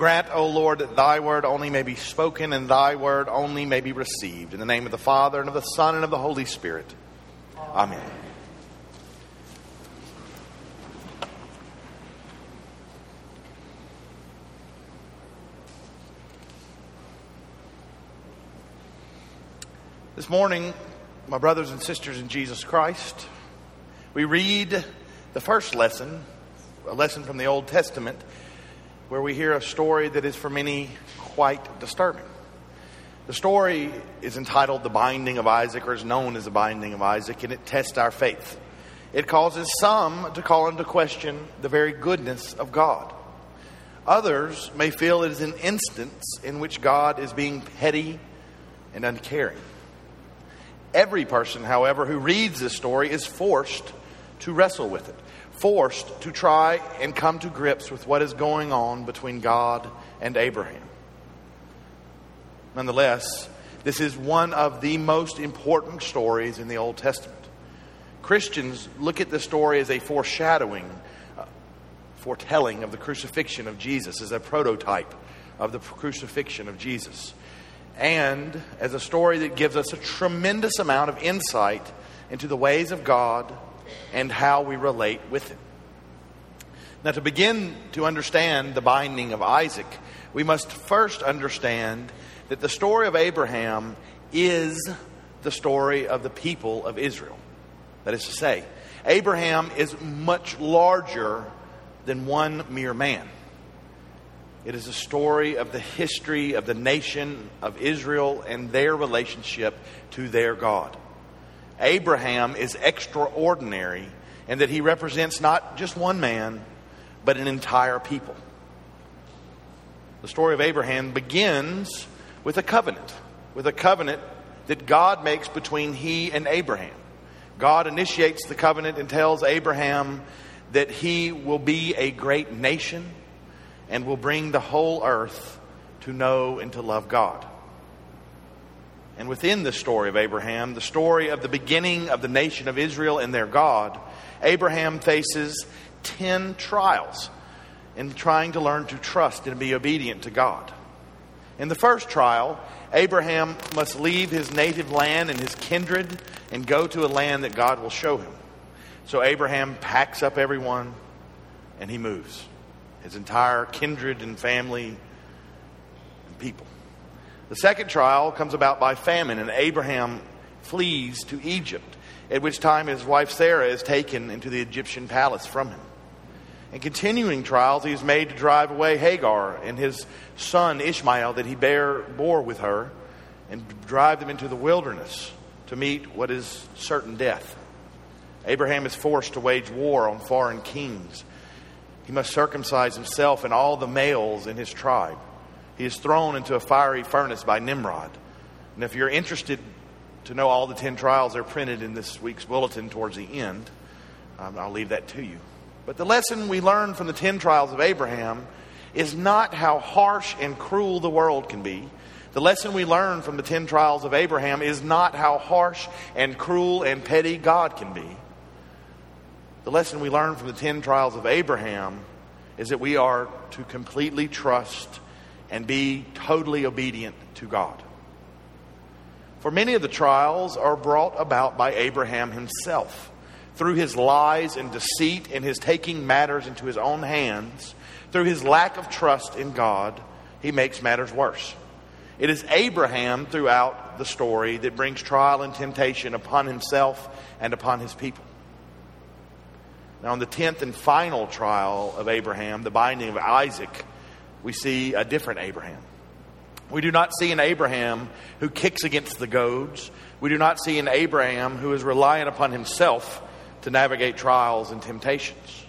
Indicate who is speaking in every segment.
Speaker 1: Grant, O Lord, that thy word only may be spoken and thy word only may be received. In the name of the Father, and of the Son, and of the Holy Spirit. Amen. This morning, my brothers and sisters in Jesus Christ, we read the first lesson, a lesson from the Old Testament, where we hear a story that is for many quite disturbing. The story is entitled The Binding of Isaac, or is known as The Binding of Isaac, and it tests our faith. It causes some to call into question the very goodness of God. Others may feel it is an instance in which God is being petty and uncaring. Every person, however, who reads this story is forced to wrestle with it, forced to try and come to grips with what is going on between God and Abraham. Nonetheless, this is one of the most important stories in the Old Testament. Christians look at this story as a foreshadowing, uh, foretelling of the crucifixion of Jesus, as a prototype of the crucifixion of Jesus and as a story that gives us a tremendous amount of insight into the ways of God and how we relate with it. Now, to begin to understand the binding of Isaac, we must first understand that the story of Abraham is the story of the people of Israel. That is to say, Abraham is much larger than one mere man. It is a story of the history of the nation of Israel and their relationship to their God. Abraham is extraordinary in that he represents not just one man, but an entire people. The story of Abraham begins with a covenant, with a covenant that God makes between he and Abraham. God initiates the covenant and tells Abraham that he will be a great nation and will bring the whole earth to know and to love God. And within the story of Abraham, the story of the beginning of the nation of Israel and their God, Abraham faces 10 trials in trying to learn to trust and be obedient to God. In the first trial, Abraham must leave his native land and his kindred and go to a land that God will show him. So Abraham packs up everyone and he moves his entire kindred and family and people. The second trial comes about by famine, and Abraham flees to Egypt, at which time his wife Sarah is taken into the Egyptian palace from him. In continuing trials, he is made to drive away Hagar and his son Ishmael that he bear, bore with her and drive them into the wilderness to meet what is certain death. Abraham is forced to wage war on foreign kings he must circumcise himself and all the males in his tribe. He is thrown into a fiery furnace by Nimrod. And if you're interested to know all the 10 trials, they're printed in this week's bulletin towards the end. Um, I'll leave that to you. But the lesson we learn from the 10 trials of Abraham is not how harsh and cruel the world can be. The lesson we learn from the 10 trials of Abraham is not how harsh and cruel and petty God can be. The lesson we learn from the 10 trials of Abraham is that we are to completely trust and be totally obedient to God. For many of the trials are brought about by Abraham himself. Through his lies and deceit and his taking matters into his own hands, through his lack of trust in God, he makes matters worse. It is Abraham throughout the story that brings trial and temptation upon himself and upon his people. Now, in the tenth and final trial of Abraham, the binding of Isaac, we see a different Abraham. We do not see an Abraham who kicks against the goads. We do not see an Abraham who is reliant upon himself to navigate trials and temptations.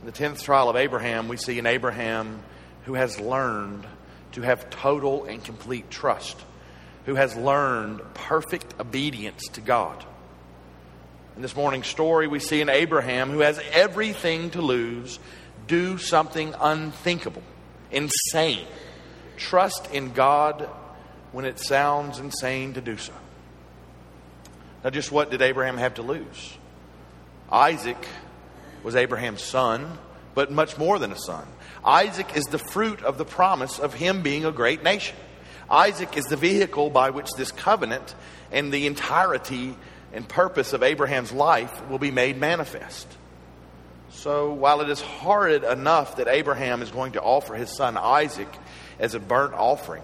Speaker 1: In the tenth trial of Abraham, we see an Abraham who has learned to have total and complete trust, who has learned perfect obedience to God. In this morning's story, we see an Abraham who has everything to lose do something unthinkable, insane. Trust in God when it sounds insane to do so. Now, just what did Abraham have to lose? Isaac was Abraham's son, but much more than a son. Isaac is the fruit of the promise of him being a great nation. Isaac is the vehicle by which this covenant and the entirety and purpose of Abraham's life will be made manifest. So, while it is horrid enough that Abraham is going to offer his son Isaac as a burnt offering,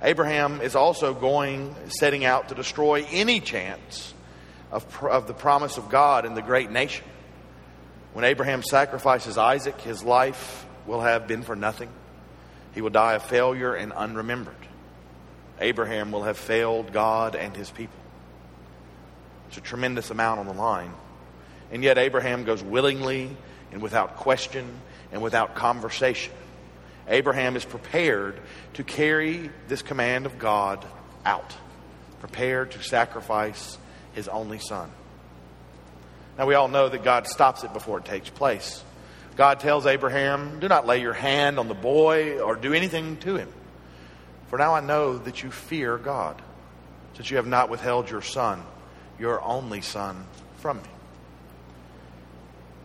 Speaker 1: Abraham is also going, setting out to destroy any chance of, of the promise of God in the great nation. When Abraham sacrifices Isaac, his life will have been for nothing. He will die a failure and unremembered. Abraham will have failed God and his people. It's a tremendous amount on the line. And yet, Abraham goes willingly and without question and without conversation. Abraham is prepared to carry this command of God out, prepared to sacrifice his only son. Now, we all know that God stops it before it takes place. God tells Abraham, Do not lay your hand on the boy or do anything to him. For now I know that you fear God, since you have not withheld your son, your only son, from me.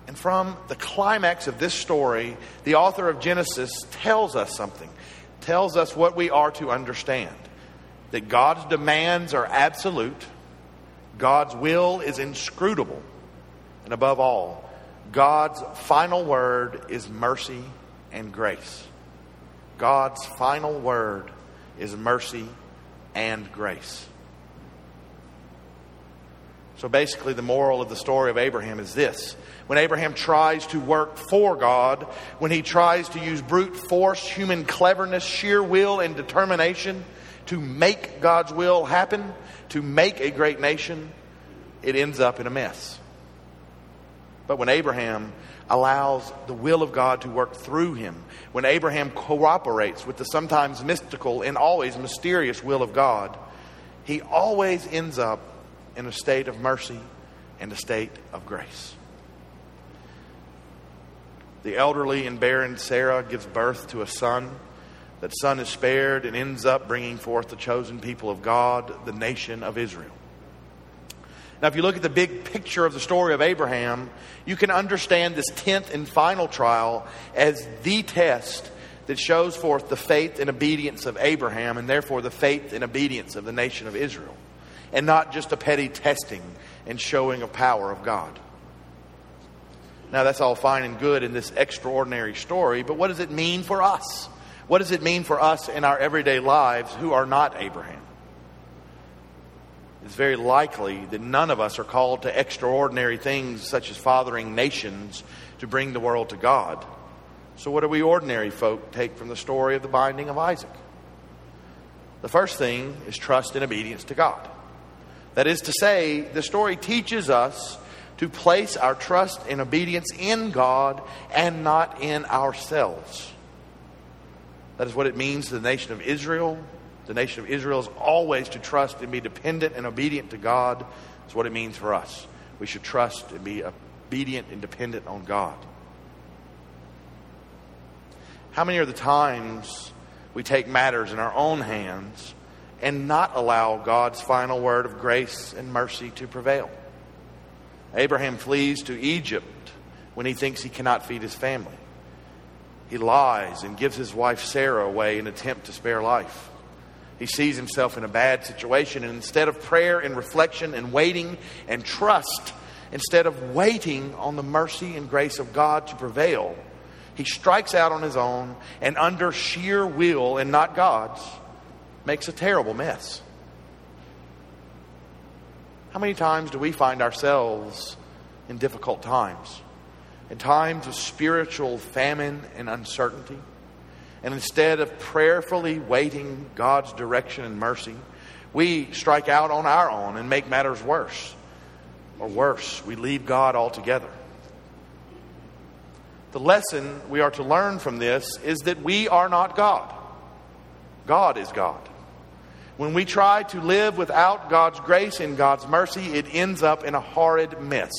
Speaker 1: And from the climax of this story, the author of Genesis tells us something, tells us what we are to understand that God's demands are absolute, God's will is inscrutable, and above all, God's final word is mercy and grace. God's final word is mercy and grace. So basically, the moral of the story of Abraham is this when Abraham tries to work for God, when he tries to use brute force, human cleverness, sheer will, and determination to make God's will happen, to make a great nation, it ends up in a mess. But when Abraham allows the will of God to work through him, when Abraham cooperates with the sometimes mystical and always mysterious will of God, he always ends up in a state of mercy and a state of grace. The elderly and barren Sarah gives birth to a son. That son is spared and ends up bringing forth the chosen people of God, the nation of Israel. Now, if you look at the big picture of the story of Abraham, you can understand this tenth and final trial as the test that shows forth the faith and obedience of Abraham and therefore the faith and obedience of the nation of Israel, and not just a petty testing and showing of power of God. Now, that's all fine and good in this extraordinary story, but what does it mean for us? What does it mean for us in our everyday lives who are not Abraham? It's very likely that none of us are called to extraordinary things such as fathering nations to bring the world to God. So, what do we ordinary folk take from the story of the binding of Isaac? The first thing is trust and obedience to God. That is to say, the story teaches us to place our trust and obedience in God and not in ourselves. That is what it means to the nation of Israel. The nation of Israel is always to trust and be dependent and obedient to God. That's what it means for us. We should trust and be obedient and dependent on God. How many are the times we take matters in our own hands and not allow God's final word of grace and mercy to prevail? Abraham flees to Egypt when he thinks he cannot feed his family. He lies and gives his wife Sarah away in an attempt to spare life. He sees himself in a bad situation, and instead of prayer and reflection and waiting and trust, instead of waiting on the mercy and grace of God to prevail, he strikes out on his own and, under sheer will and not God's, makes a terrible mess. How many times do we find ourselves in difficult times? In times of spiritual famine and uncertainty? And instead of prayerfully waiting God's direction and mercy, we strike out on our own and make matters worse. Or worse, we leave God altogether. The lesson we are to learn from this is that we are not God. God is God. When we try to live without God's grace and God's mercy, it ends up in a horrid mess.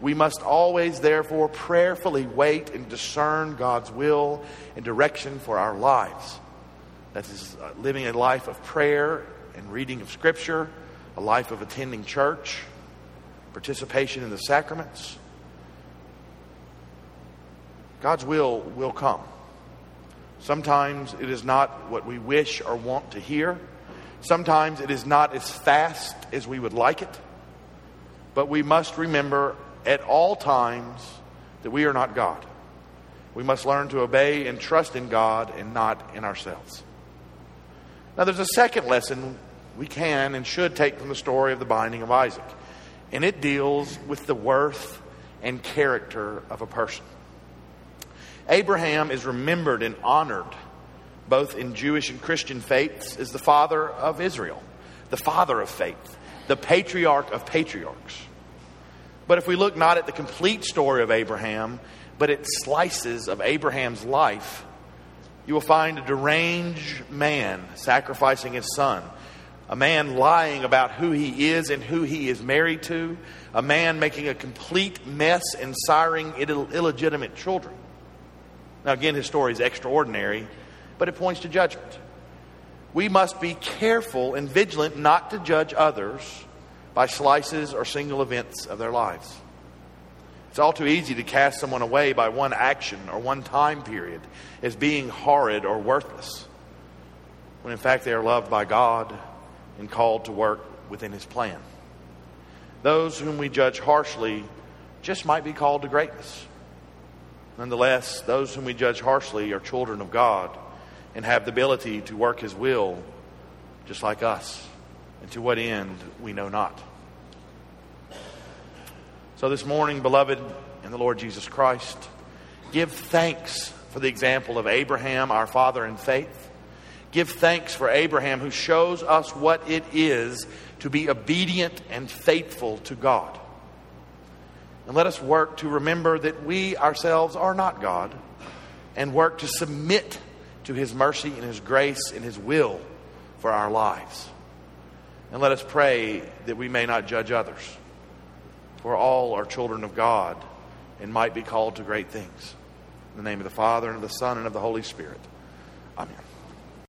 Speaker 1: We must always, therefore, prayerfully wait and discern God's will and direction for our lives. That is, uh, living a life of prayer and reading of Scripture, a life of attending church, participation in the sacraments. God's will will come. Sometimes it is not what we wish or want to hear. Sometimes it is not as fast as we would like it. But we must remember at all times that we are not God. We must learn to obey and trust in God and not in ourselves. Now, there's a second lesson we can and should take from the story of the binding of Isaac, and it deals with the worth and character of a person. Abraham is remembered and honored both in Jewish and Christian faiths as the father of Israel, the father of faith, the patriarch of patriarchs. But if we look not at the complete story of Abraham, but at slices of Abraham's life, you will find a deranged man sacrificing his son, a man lying about who he is and who he is married to, a man making a complete mess and siring Ill- illegitimate children. Now, again, his story is extraordinary, but it points to judgment. We must be careful and vigilant not to judge others by slices or single events of their lives. It's all too easy to cast someone away by one action or one time period as being horrid or worthless, when in fact they are loved by God and called to work within His plan. Those whom we judge harshly just might be called to greatness. Nonetheless, those whom we judge harshly are children of God and have the ability to work His will just like us. And to what end, we know not. So, this morning, beloved in the Lord Jesus Christ, give thanks for the example of Abraham, our father in faith. Give thanks for Abraham, who shows us what it is to be obedient and faithful to God. And let us work to remember that we ourselves are not God and work to submit to His mercy and His grace and His will for our lives. And let us pray that we may not judge others, for all are children of God and might be called to great things. In the name of the Father, and of the Son, and of the Holy Spirit. Amen.